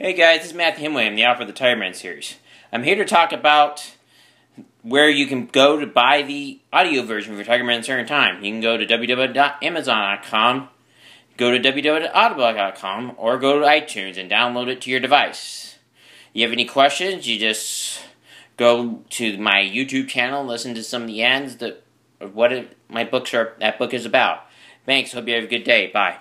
Hey guys, this is Matthew Hemway. I'm the author of the Tiger Man series. I'm here to talk about where you can go to buy the audio version for Tiger Man Certain Time. You can go to www.amazon.com, go to www.audible.com, or go to iTunes and download it to your device. You have any questions, you just go to my YouTube channel, listen to some of the ends that, of what it, my books are, that book is about. Thanks, hope you have a good day. Bye.